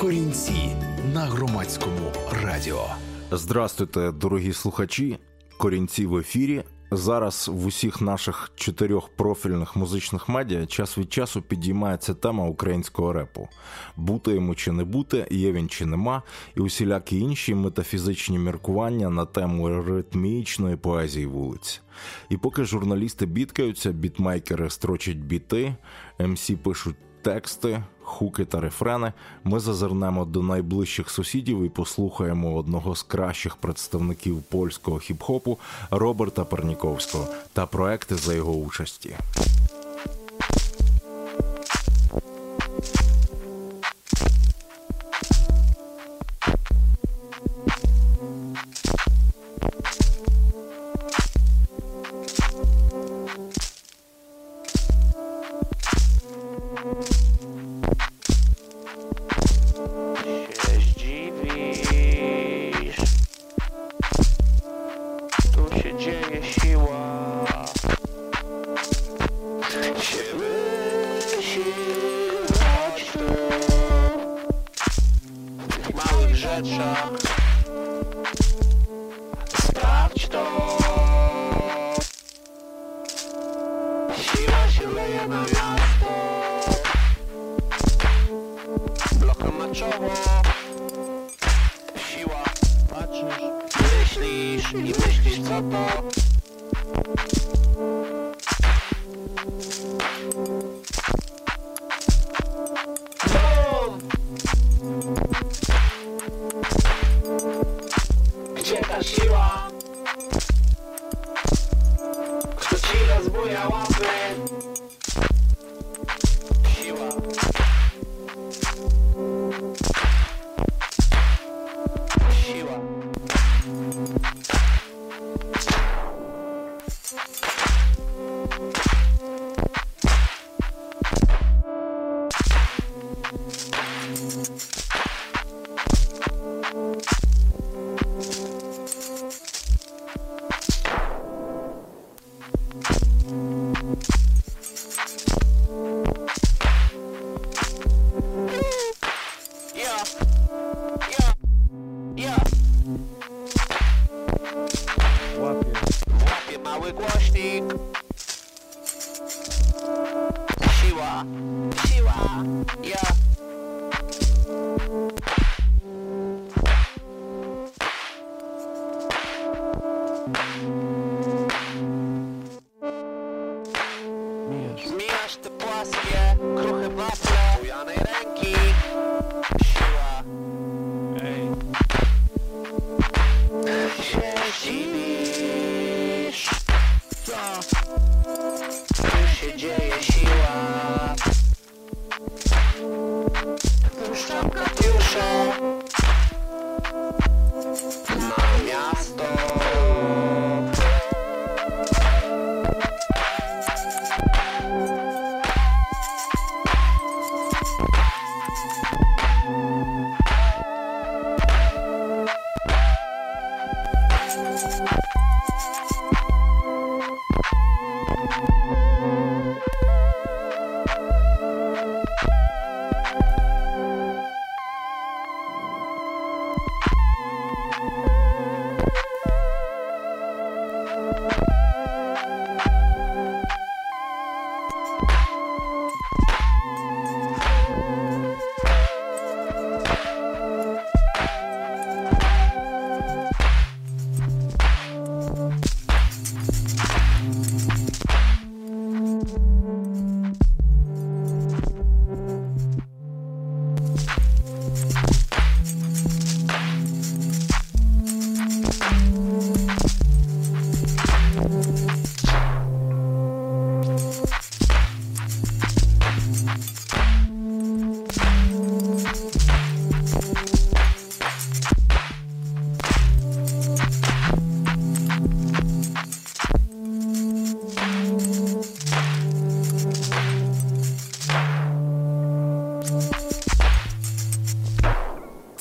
Корінці на громадському радіо. Здрастуйте, дорогі слухачі. Корінці в ефірі. Зараз в усіх наших чотирьох профільних музичних медіа час від часу підіймається тема українського репу: бути йому чи не бути, є він чи нема, і усілякі інші метафізичні міркування на тему ритмічної поезії вулиць. І поки журналісти бідкаються, бітмейкери строчать біти, МС пишуть тексти, хуки та рефрени, ми зазирнемо до найближчих сусідів і послухаємо одного з кращих представників польського хіп-хопу Роберта Парніковського та проекти за його участі.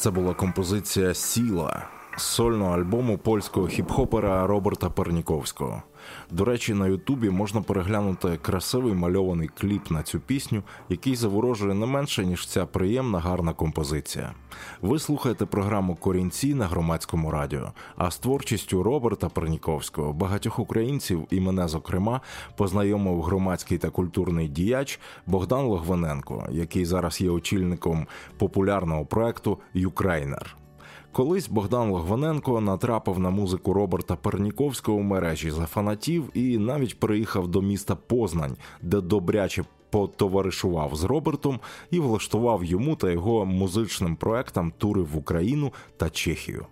Це була композиція Сіла сольного альбому польського хіп-хопера Роберта Перніковського. До речі, на Ютубі можна переглянути красивий мальований кліп на цю пісню, який заворожує не менше ніж ця приємна гарна композиція. Ви слухаєте програму Корінці на громадському радіо. А з творчістю Роберта Перніковського багатьох українців і мене зокрема познайомив громадський та культурний діяч Богдан Логвиненко, який зараз є очільником популярного проекту Юкрайнер. Колись Богдан Логвиненко натрапив на музику Роберта Перніковського у мережі за фанатів і навіть приїхав до міста Познань, де добряче потоваришував з Робертом і влаштував йому та його музичним проектам тури в Україну та Чехію.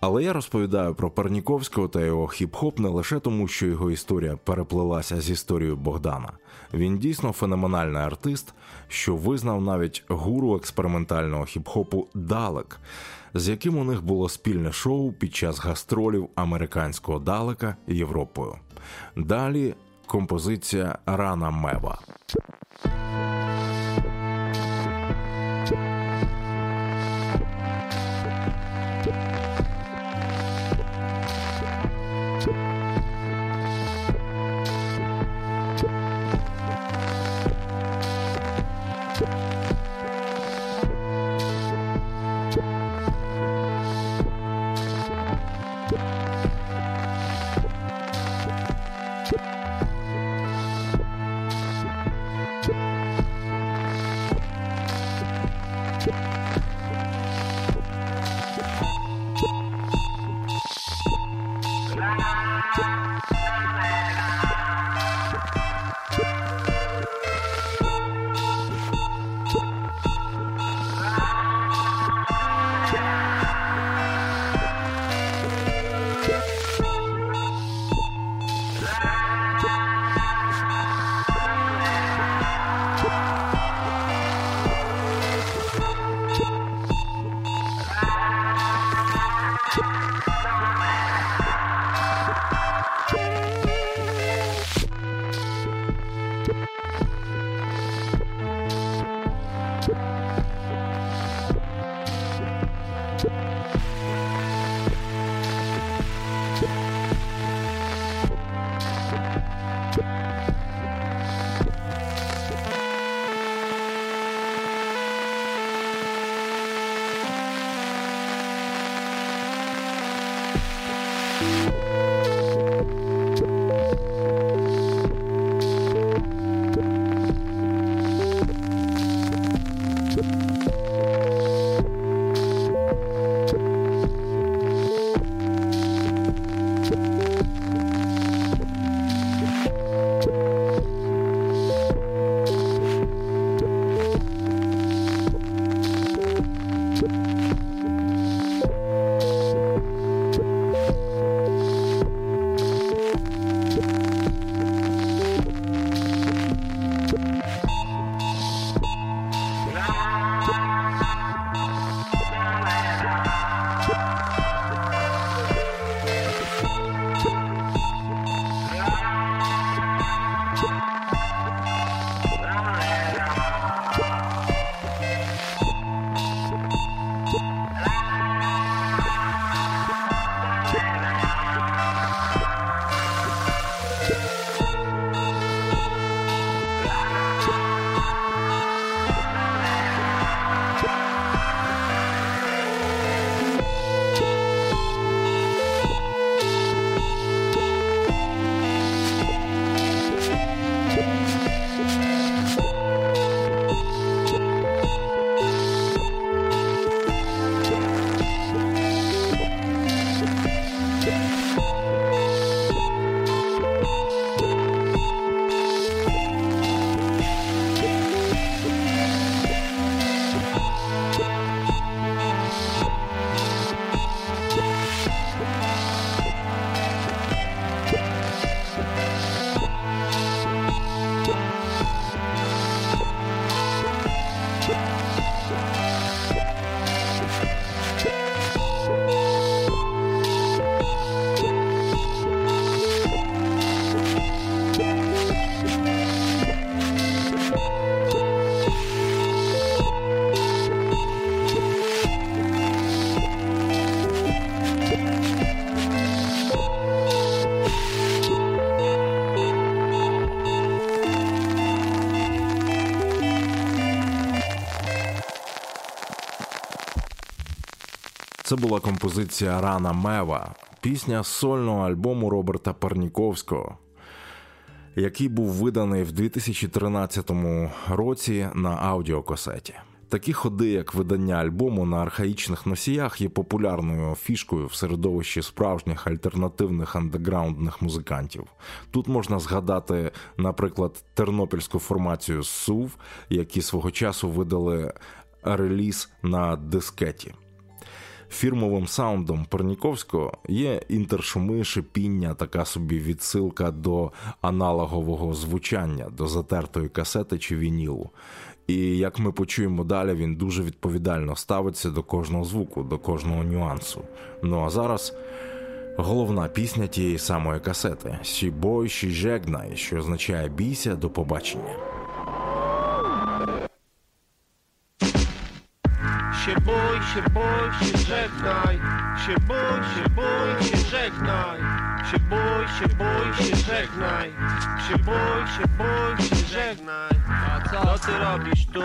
Але я розповідаю про Перніковського та його хіп-хоп не лише тому, що його історія переплилася з історією Богдана. Він дійсно феноменальний артист, що визнав навіть гуру експериментального хіп-хопу Далек, з яким у них було спільне шоу під час гастролів американського далека Європою. Далі композиція Рана Мева. Це була композиція Рана Мева, пісня сольного альбому Роберта Парніковського, який був виданий в 2013 році на аудіокасеті. Такі ходи, як видання альбому на архаїчних носіях, є популярною фішкою в середовищі справжніх альтернативних андеграундних музикантів. Тут можна згадати, наприклад, тернопільську формацію СУВ, які свого часу видали реліз на дискеті. Фірмовим саундом Парніковського є інтершуми, шипіння, така собі відсилка до аналогового звучання, до затертої касети чи вінілу. І як ми почуємо далі, він дуже відповідально ставиться до кожного звуку, до кожного нюансу. Ну а зараз головна пісня тієї самої касети Сібой Жегнай, що означає бійся до побачення. Się bój, się bój, się żegnaj Się bój, się bój, się żegnaj Się bój, się bój, się żegnaj Się bój, się bój, się żegnaj A co ty robisz tu?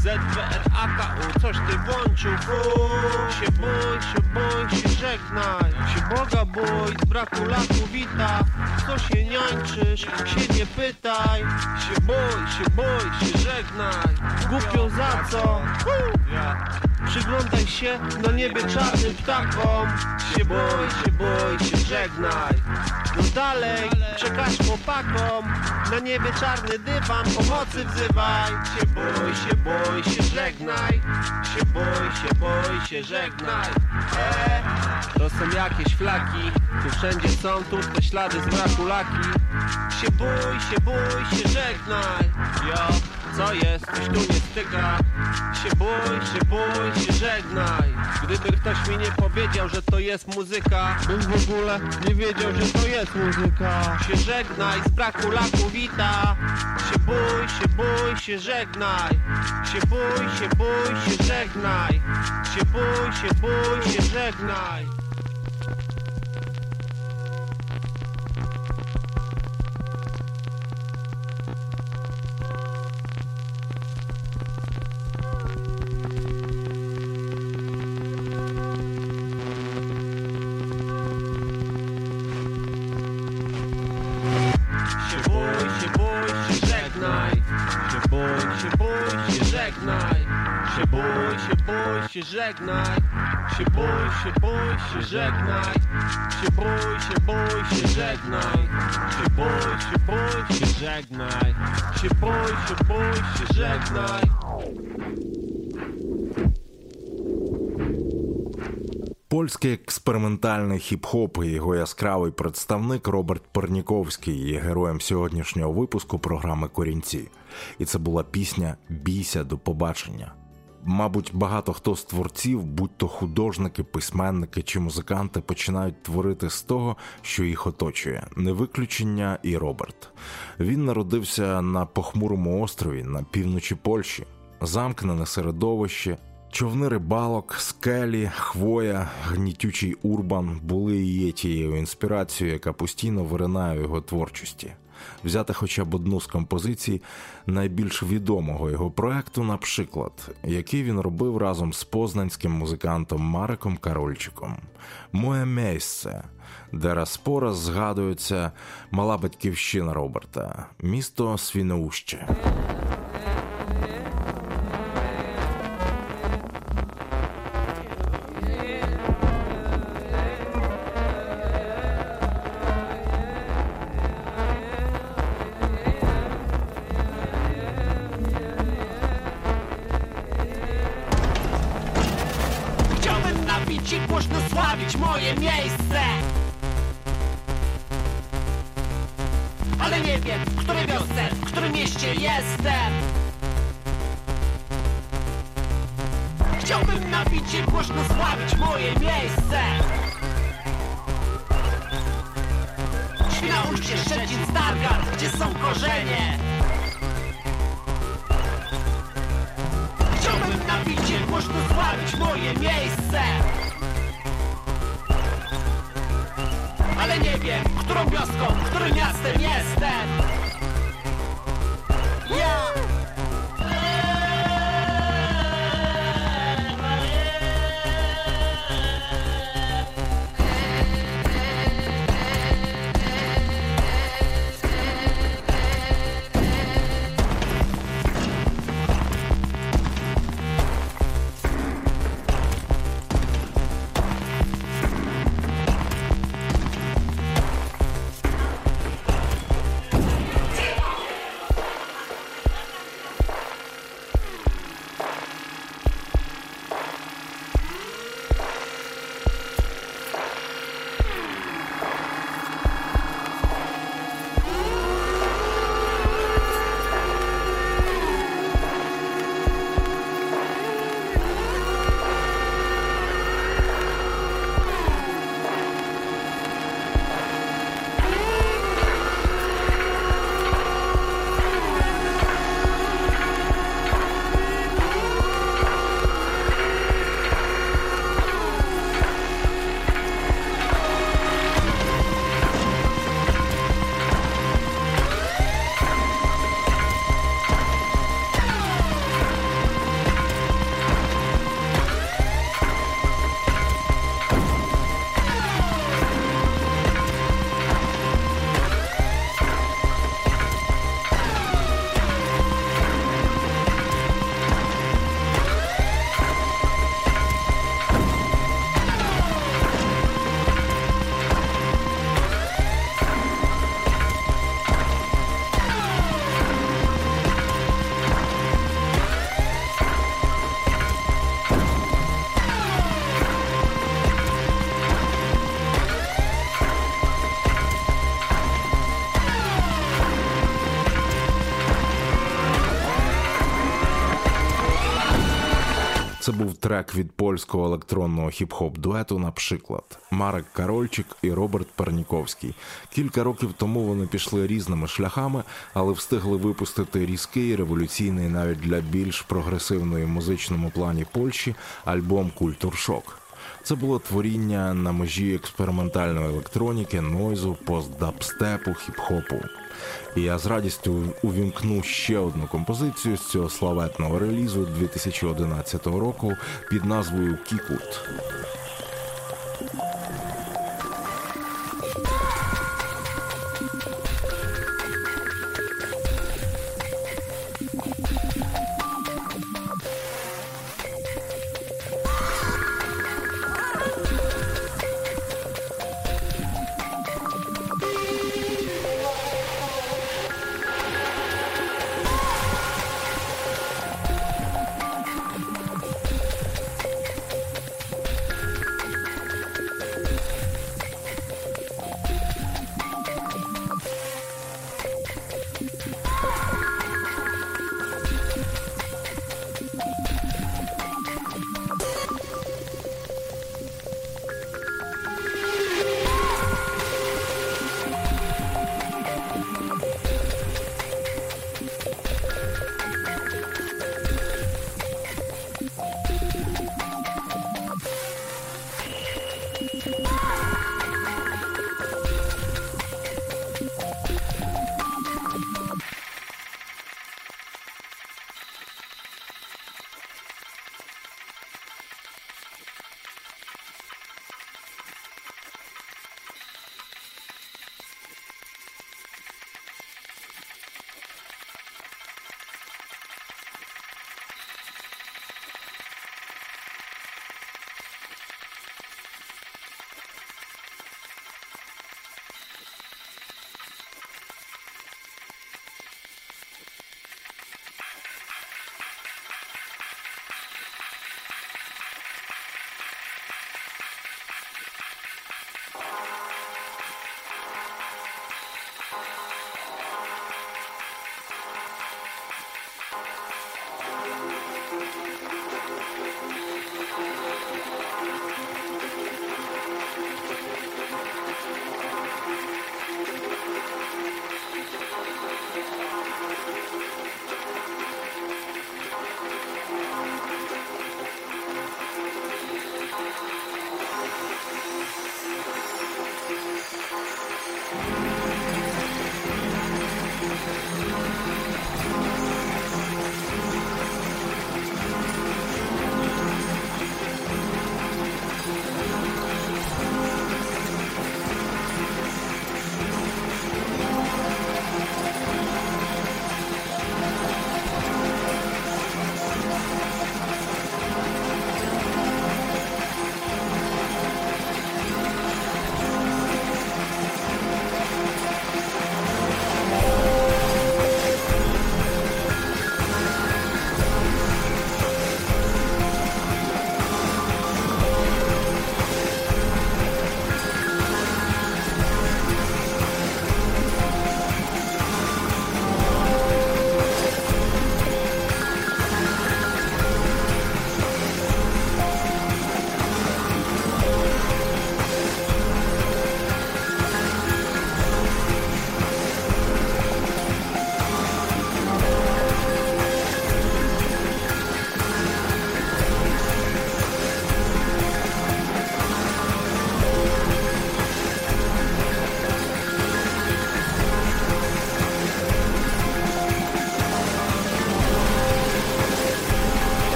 ZWR AKU, coś ty włączył Się bój, się bój, się żegnaj Się Boga bój, z braku laku wita Co się niańczysz, się nie pytaj Się bój, się bój, się żegnaj Głupio za co? Przyglądaj się na niebie czarnym ptakom Się bój, się bój, się żegnaj. No dalej, przekaż chłopakom. Na niebie czarny dywan, pomocy wzywaj. Się bój, się bój, się żegnaj. Się bój, się bój, się żegnaj. E, To są jakieś flaki. Tu wszędzie są tu te ślady z braku laki. Się bój, się bój, się żegnaj. Jo, co jest? Coś tu nie styka Się bój, się bój, się żegnaj. Gdyby ktoś mi nie powiedział, że to jest muzyka Bym w ogóle nie wiedział, że to jest muzyka. Się żegnaj, z braku laku wita. Się bój, się bój, się żegnaj. Się bój, się bój, się żegnaj. Się bój, się bój, się żegnaj żegnaj Się bój, się bój, się żegnaj Się bój, się bój, się żegnaj Się bój, się bój, się żegnaj Się bój, się bój, się żegnaj Польський експериментальний хіп-хоп і його яскравий представник Роберт Перніковський є героєм сьогоднішнього випуску програми Корінці. І це була пісня Бійся до побачення. Мабуть, багато хто з творців, будь то художники, письменники чи музиканти, починають творити з того, що їх оточує. Не виключення і Роберт. Він народився на похмурому острові на півночі Польщі, замкнене середовище, Човни рибалок, скелі, хвоя, гнітючий урбан були і є тією інспірацією, яка постійно виринає у його творчості. Взяти хоча б одну з композицій найбільш відомого його проекту, наприклад, який він робив разом з познанським музикантом Мариком Карольчиком. Моє місце, де раз по раз згадується мала батьківщина Роберта, місто Свіноуще. Це був трек від польського електронного хіп-хоп дуету, наприклад, Марек Карольчик і Роберт Перніковський. Кілька років тому вони пішли різними шляхами, але встигли випустити різкий революційний навіть для більш прогресивної музичному плані Польщі альбом Культуршок. Це було творіння на межі експериментальної електроніки, нойзу, постдапстепу, хіп-хопу. І я з радістю увімкну ще одну композицію з цього славетного релізу 2011 року під назвою Кікут.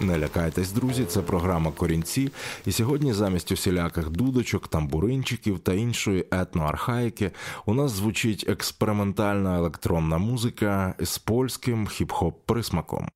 Не лякайтесь, друзі, це програма Корінці. І сьогодні, замість усіляких дудочок, тамбуринчиків та іншої етноархаїки, у нас звучить експериментальна електронна музика з польським хіп-хоп присмаком.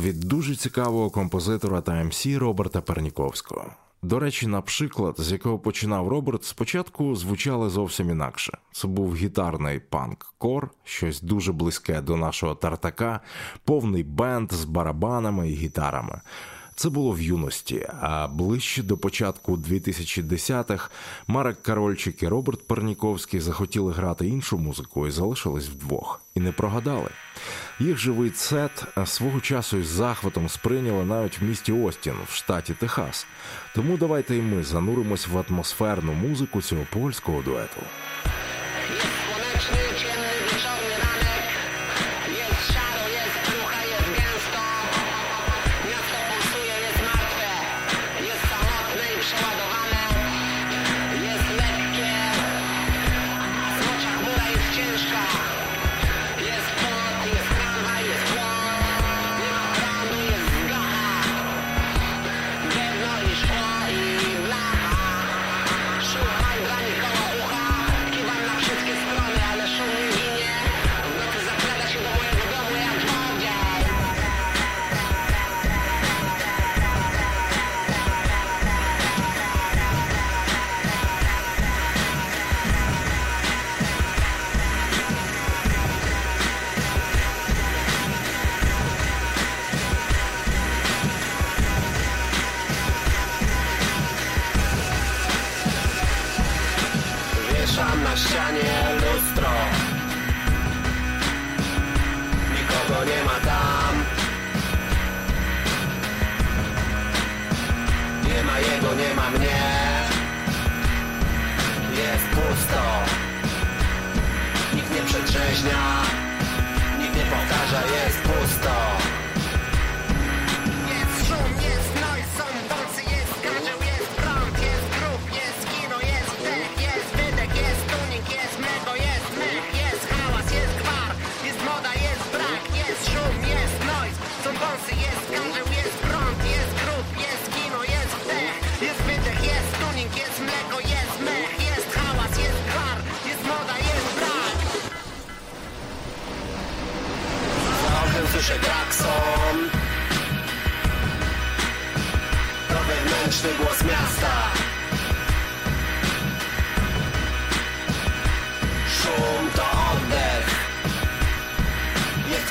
Від дуже цікавого композитора та МС Роберта Перніковського. До речі, наприклад, з якого починав Роберт, спочатку звучали зовсім інакше. Це був гітарний панк-кор, щось дуже близьке до нашого Тартака, повний бенд з барабанами і гітарами. Це було в юності, а ближче до початку 2010-х Марек Карольчик і Роберт Перніковський захотіли грати іншу музику і залишились вдвох. І не прогадали. Їх живий сет свого часу із захватом сприйняли навіть в місті Остін в штаті Техас. Тому давайте і ми зануримось в атмосферну музику цього польського дуету.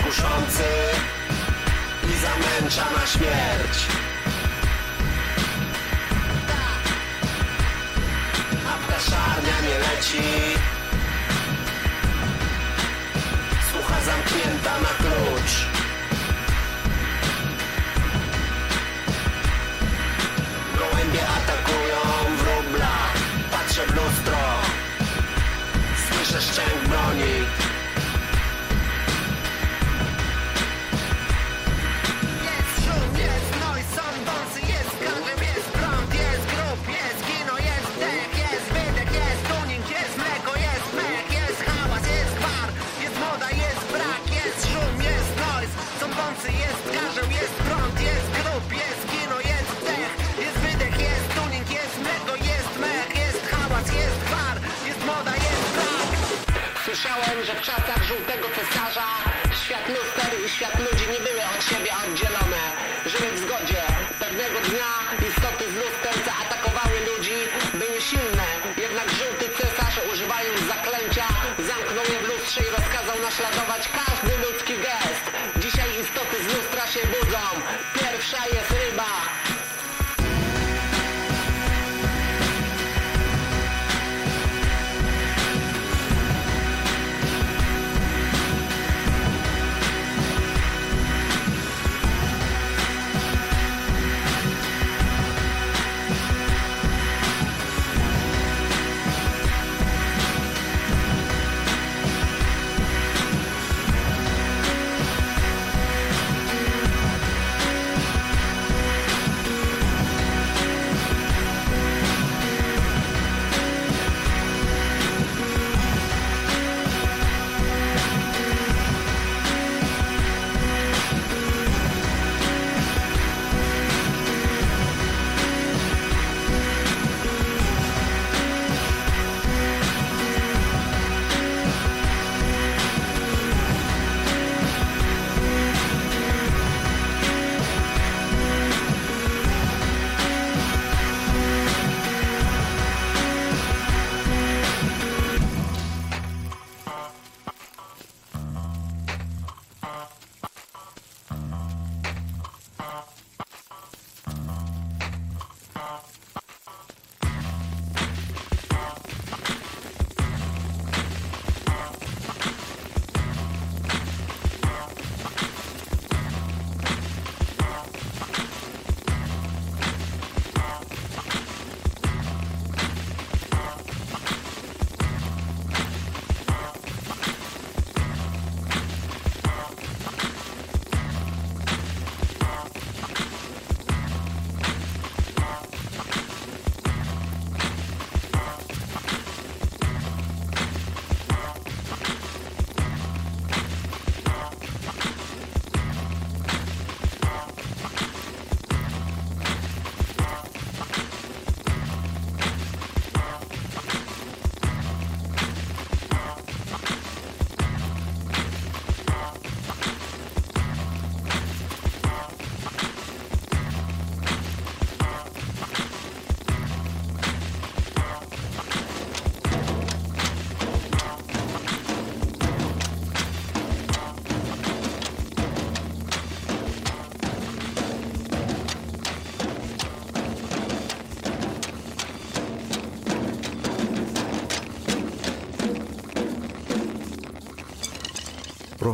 Kuszący I zamęcza na śmierć. A ptaszarnia nie leci. Słucha zamknięta na klucz. Gołębie atakują wróbla. Patrzę w lustro. Słyszę szczęk broni Słyszałem, że w czasach żółtego cesarza Świat luster i świat ludzi nie były od siebie oddzielone. Żyły w zgodzie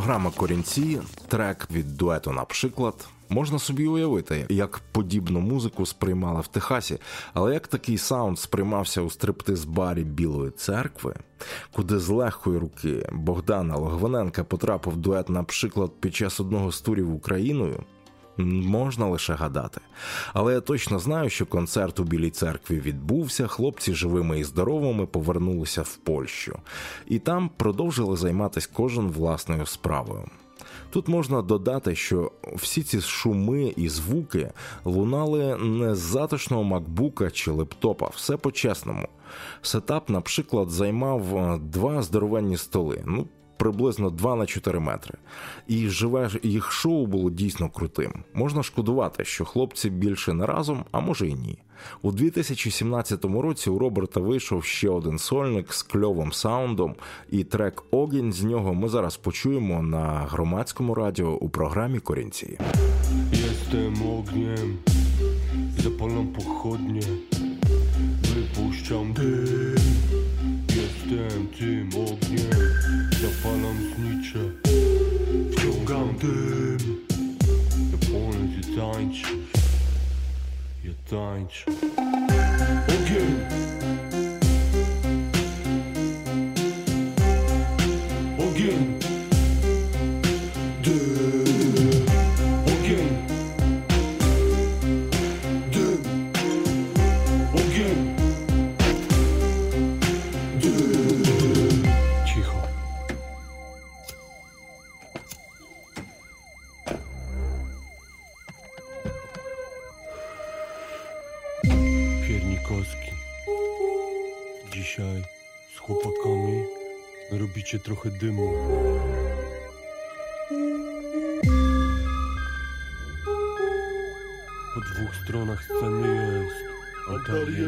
Програма Корінці, трек від дуету, наприклад. Можна собі уявити, як подібну музику сприймали в Техасі, але як такий саунд сприймався у стриптиз-барі Білої церкви, куди з легкої руки Богдана Логвиненка потрапив дует, наприклад, під час одного з турів Україною, можна лише гадати. Але я точно знаю, що концерт у Білій церкві відбувся, хлопці живими і здоровими повернулися в Польщу, і там продовжили займатися кожен власною справою. Тут можна додати, що всі ці шуми і звуки лунали не з затишного макбука чи лептопа, все по-чесному. Сетап, наприклад, займав два здоровенні столи. Ну, приблизно 2 на 4 метри. І живе їх шоу було дійсно крутим. Можна шкодувати, що хлопці більше не разом, а може і ні. У 2017 році у Роберта вийшов ще один сольник з кльовим саундом, і трек Огінь з нього ми зараз почуємо на громадському радіо у програмі Корінці. Jestem ogniem, zapalam pochodnie, wypuszczam dym. Jestem tym ogniem, Odpalam smycze Wciągam dym Ja Ja tańczę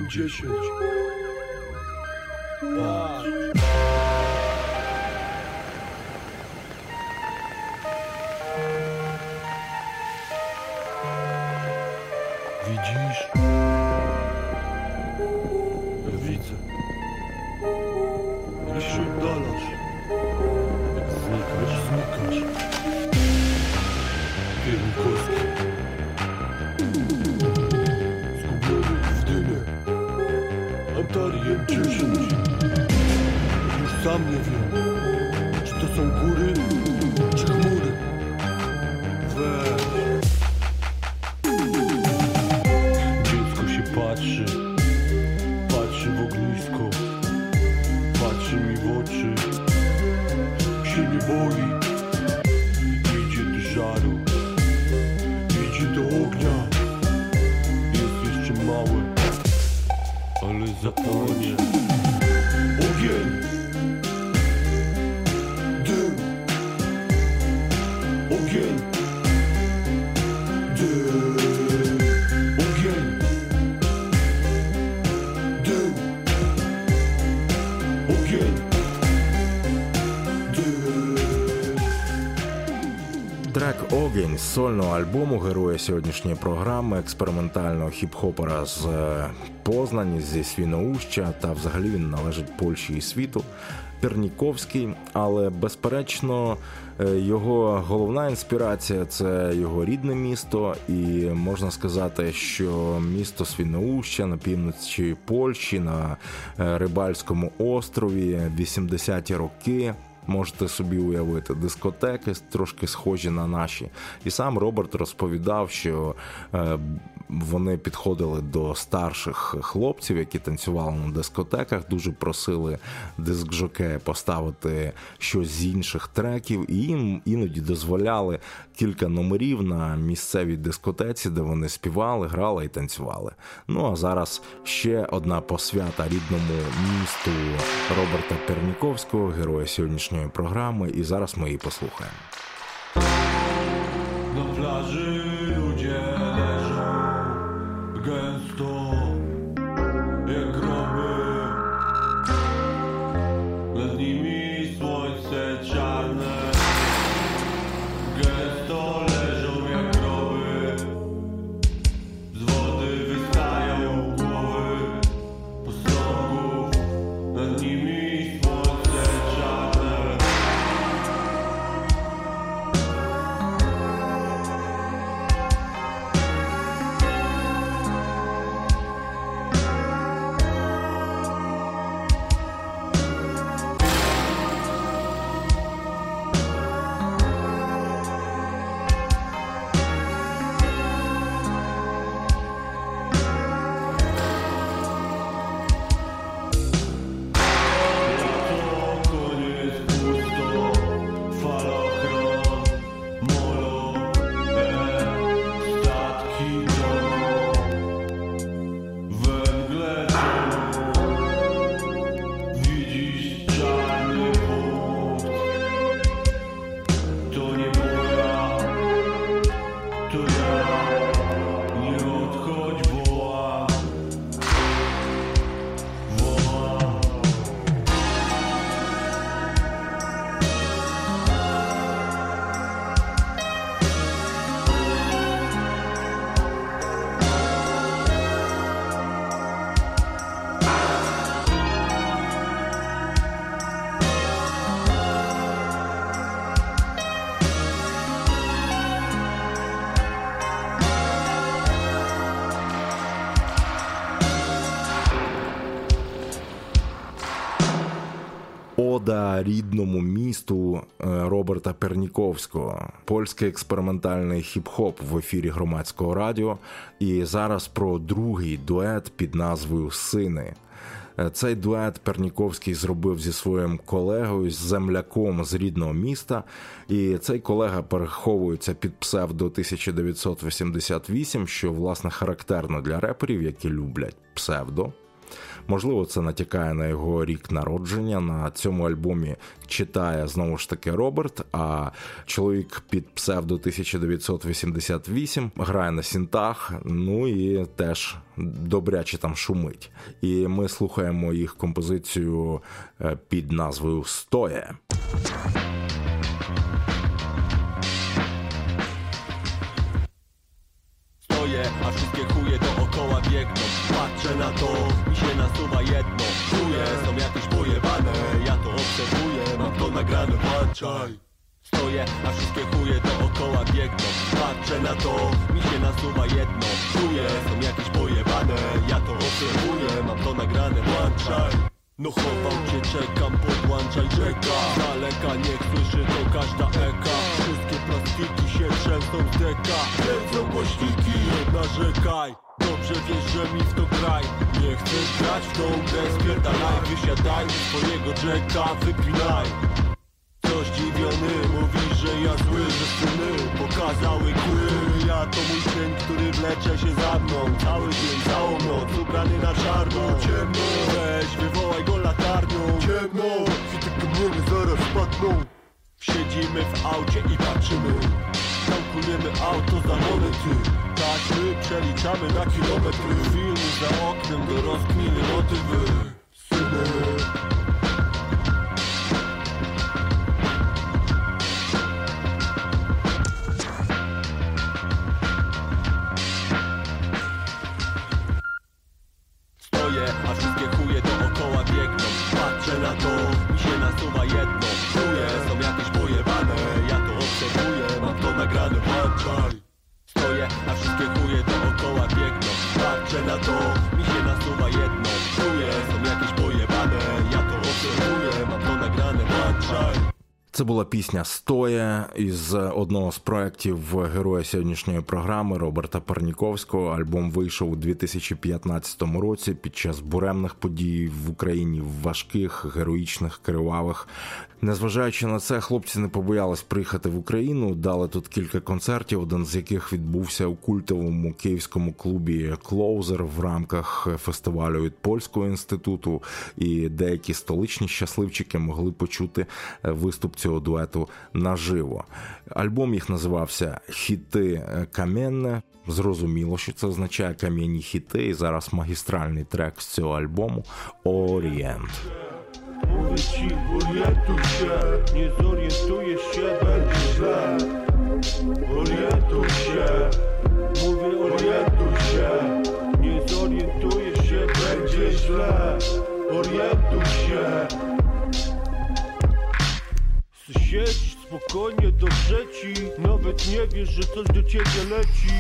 dziesięć. Oczy. Się nie boi. Idzie do żaru. Idzie do ognia. Jest jeszcze małe, ale zapłonie. З сольного альбому героя сьогоднішньої програми експериментального хіп-хопера з е, Познані зі Свіноуща, та взагалі він належить Польщі і світу. Пірніковський, але безперечно е, його головна інспірація це його рідне місто, і можна сказати, що місто Свіноуща на півночі Польщі на е, Рибальському острові 80-ті роки. Можете собі уявити дискотеки трошки схожі на наші. І сам Роберт розповідав, що е, вони підходили до старших хлопців, які танцювали на дискотеках, дуже просили дискжокея поставити щось з інших треків, і їм іноді дозволяли кілька номерів на місцевій дискотеці, де вони співали, грали і танцювали. Ну а зараз ще одна посвята рідному місту Роберта Перніковського, героя сьогоднішньої програми, і зараз ми її послухаємо. Na plaży Santo. Ода рідному місту е, Роберта Перніковського, польський експериментальний хіп-хоп в ефірі громадського радіо. І зараз про другий дует під назвою Сини. Е, Цей дует Перніковський зробив зі своїм колегою, земляком з рідного міста. І цей колега переховується під псевдо 1988, що власне характерно для реперів, які люблять псевдо. Можливо, це натякає на його рік народження. На цьому альбомі читає знову ж таки Роберт. А чоловік під псевдо 1988 грає на сінтах. Ну і теж добряче там шумить. І ми слухаємо їх композицію е, під назвою Стоє. Stoję, a wszystkie chuje dookoła biegną. Patrzę na to, mi się nasuwa jedno. Chuje są jakieś pojebane, ja to obserwuję Mam to nagrane, patrzaj. Stoję, a wszystkie chuje dookoła biegną. Patrzę na to, mi się nasuwa jedno. Chuje są jakieś pojebane, ja to obserwuję Mam to nagrane, patrzaj. No chowam cię, czekam, podłączaj czeka Z daleka niech słyszy to każda eka. Wszystkie plastiki się trzęsą z deka. Kręcą nie narzekaj. Dobrze wiesz, że mi w to graj. Nie chcesz grać w tą grę, spierdalaj Wysiadaj swojego jacka, wypinaj. Coś dziwiony mówi, że ja zły, że syny pokazały kły. Ja to mój syn, który wlecze się za mną. Cały dzień, całą noc, ubrany na czarno. Ciemno, weź, wywołaj go latarnią. Ciemno, kwity kamienie zaraz spadną. Siedzimy w aucie i patrzymy. Tankujemy auto za monety Taśmy przeliczamy na kilometry. Filmy za oknem do rozkminy motywy. Syny була пісня Стоя із одного з проєктів героя сьогоднішньої програми Роберта Парніковського. Альбом вийшов у 2015 році під час буремних подій в Україні, важких, героїчних, кривавих. Незважаючи на це, хлопці не побоялись приїхати в Україну. Дали тут кілька концертів, один з яких відбувся у культовому київському клубі Клоузер в рамках фестивалю від польського інституту. І деякі столичні щасливчики могли почути виступ цього дуету наживо. Альбом їх називався Хіти Каменне. Зрозуміло, що це означає кам'яні хіти. І зараз магістральний трек з цього альбому Орієнт. Mówię ci, orientuj się Nie ще się, Spokojnie do trzeci Nawet nie wiesz, że coś do ciebie leci.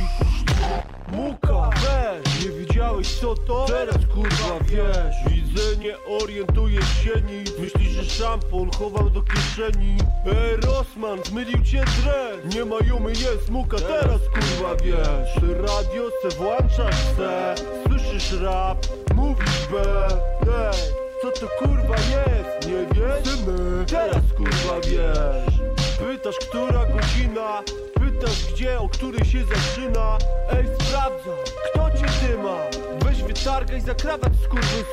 Muka, weź, nie widziałeś co to? Teraz kurwa wiesz. Widzę, nie orientujesz się nic. Myślisz, że szampon chował do kieszeni. Ej, Rosman, zmylił cię dres. Nie ma jumy, jest muka, teraz kurwa wiesz. Ty radio se włączasz se. Słyszysz rap, mówisz B. Ej, co to kurwa jest, nie wiesz? Syny, teraz kurwa wiesz Pytasz, która godzina? Pytasz, gdzie, o której się zaczyna? Ej, sprawdzam, kto cię dyma Weź wytargaj za krawat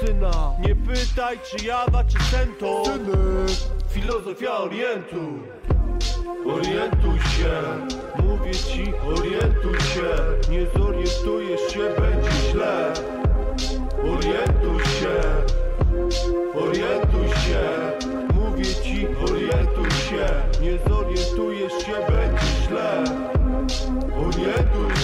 syna. Nie pytaj, czy jawa, czy sento. Syny, filozofia orientu. Orientuj się, mówię ci, orientuj się. Nie zorientujesz się, będzie źle. Orientuj się, orientuj się Mówię ci, orientuj się Nie zorientujesz się, będzie źle. Orientuj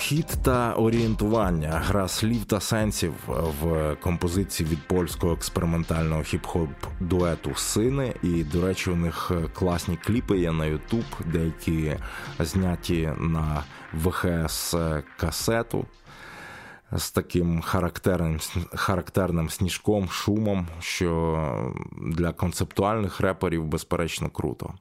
się та орієнтування, гра слів та сенсів в композиції від польського експериментального хіп-хоп дуету Сини. І, до речі, у них класні кліпи є на Ютуб, деякі зняті на ВХС касету. З таким характерним характерним сніжком, шумом, що для концептуальних реперів безперечно круто.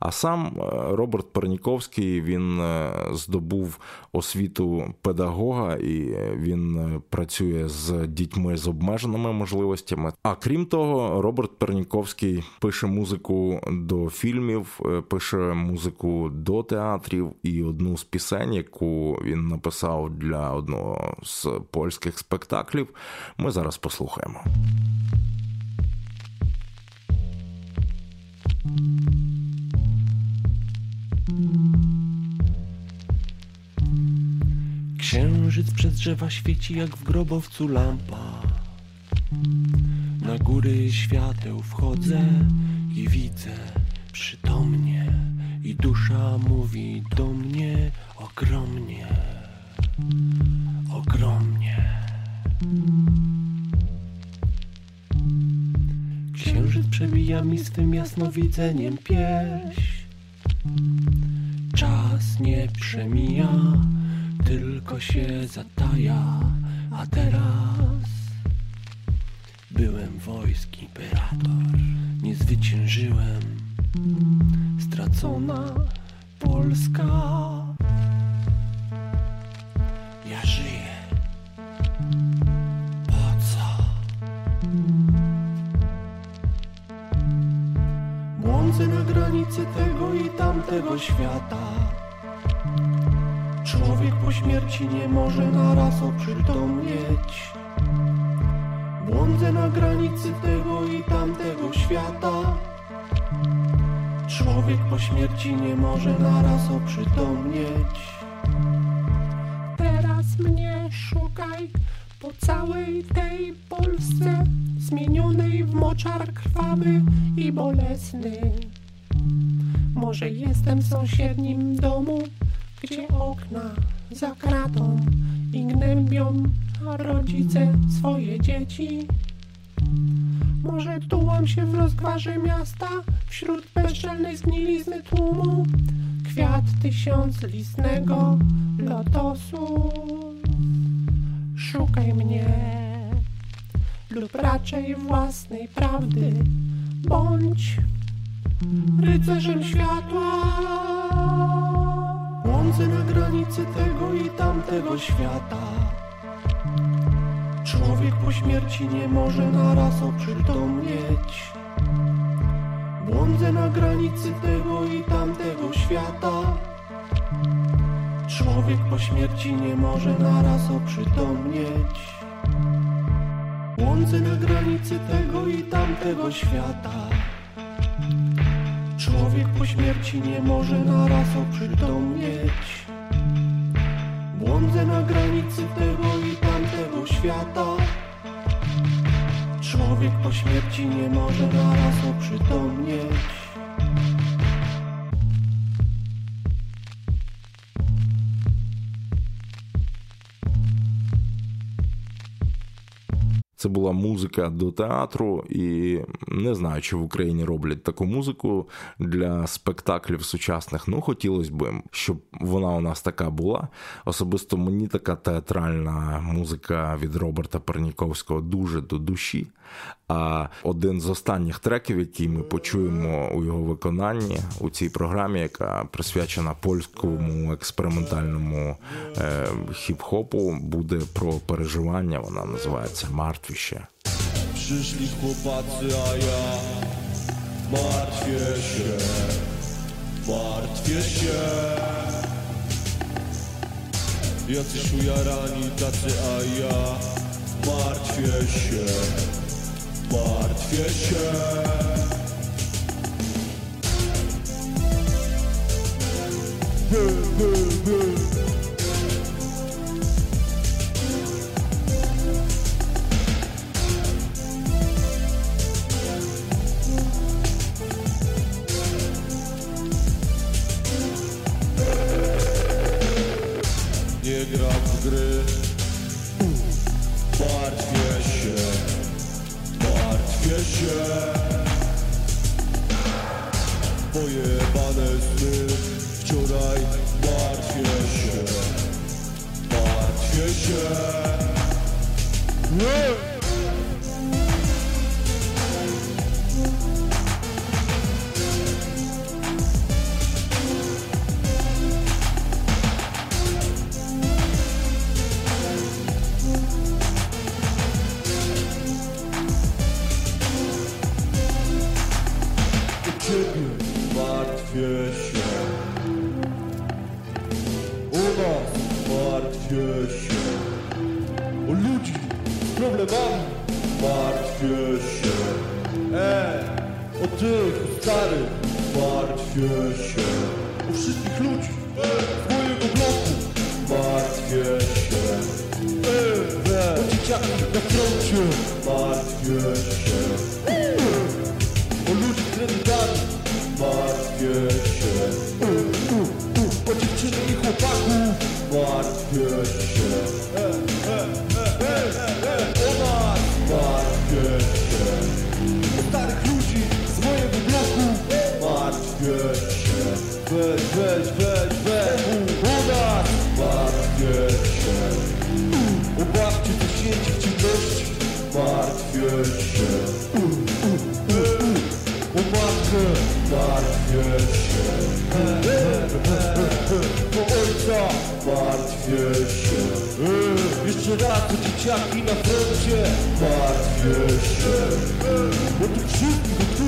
А сам е, Роберт Перніковський він е, здобув освіту педагога і він е, працює з дітьми з обмеженими можливостями. А крім того, Роберт Перніковський пише музику до фільмів, пише музику до театрів і одну з пісень, яку він написав для одного з польських спектаклів. Ми зараз послухаємо. Księżyc przez drzewa świeci jak w grobowcu lampa. Na góry świateł wchodzę i widzę przytomnie i dusza mówi do mnie ogromnie, ogromnie. Księżyc przebija mi swym jasnowidzeniem pieśń. Czas nie przemija tylko się zataja, a teraz byłem wojsk imperator, nie zwyciężyłem, stracona Polska. Ja żyję. Po co? Błądzę na granicy tego i tamtego świata. Człowiek po śmierci nie może naraz oprzytomnieć. Błądzę na granicy tego i tamtego świata. Człowiek po śmierci nie może naraz oprzytomnieć. Teraz mnie szukaj po całej tej Polsce, zmienionej w moczar krwawy i bolesny. Może jestem w sąsiednim domu, gdzie okna za kratą i gnębią rodzice swoje dzieci. Może tułam się w rozgwarze miasta, wśród bezczelnej zgnilizny tłumu, kwiat tysiąclistnego lotosu. Szukaj mnie, lub raczej własnej prawdy, bądź rycerzem światła. Błądzę na granicy tego i tamtego świata. Człowiek po śmierci nie może naraz oprzytomnieć. Błądzę na granicy tego i tamtego świata. Człowiek po śmierci nie może naraz oprzytomnieć. Błądzę na granicy tego i tamtego świata. Człowiek po śmierci nie może naraz oprzytomnieć. Błądzę na granicy tego i tamtego świata. Człowiek po śmierci nie może naraz oprzytomnieć. Це була музика до театру, і не знаю, чи в Україні роблять таку музику для спектаклів сучасних. Ну, хотілося б, щоб вона у нас така була. Особисто мені така театральна музика від Роберта Перніковського дуже до душі. А один з останніх треків, який ми почуємо у його виконанні у цій програмі, яка присвячена польському експериментальному е, хіп-хопу, буде про переживання. Вона називається Мартвіще. Przyszli chłopacy, a ja martwię się, martwię się. Jacyś ujarani tacy, a ja martwię się, Wortfische. Nie gram w gry się. Pojebane sny Wczoraj martwię się. Martwię się. Nie! Und du schießt die Kultur,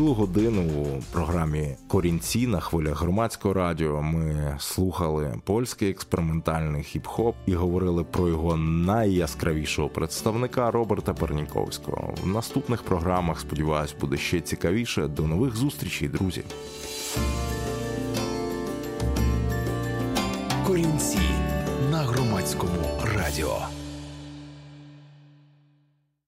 Цілу годину у програмі Корінці на хвилях громадського радіо ми слухали польський експериментальний хіп-хоп і говорили про його найяскравішого представника Роберта Перніковського. В наступних програмах, сподіваюсь, буде ще цікавіше. До нових зустрічей, друзі. Корінці на громадському радіо.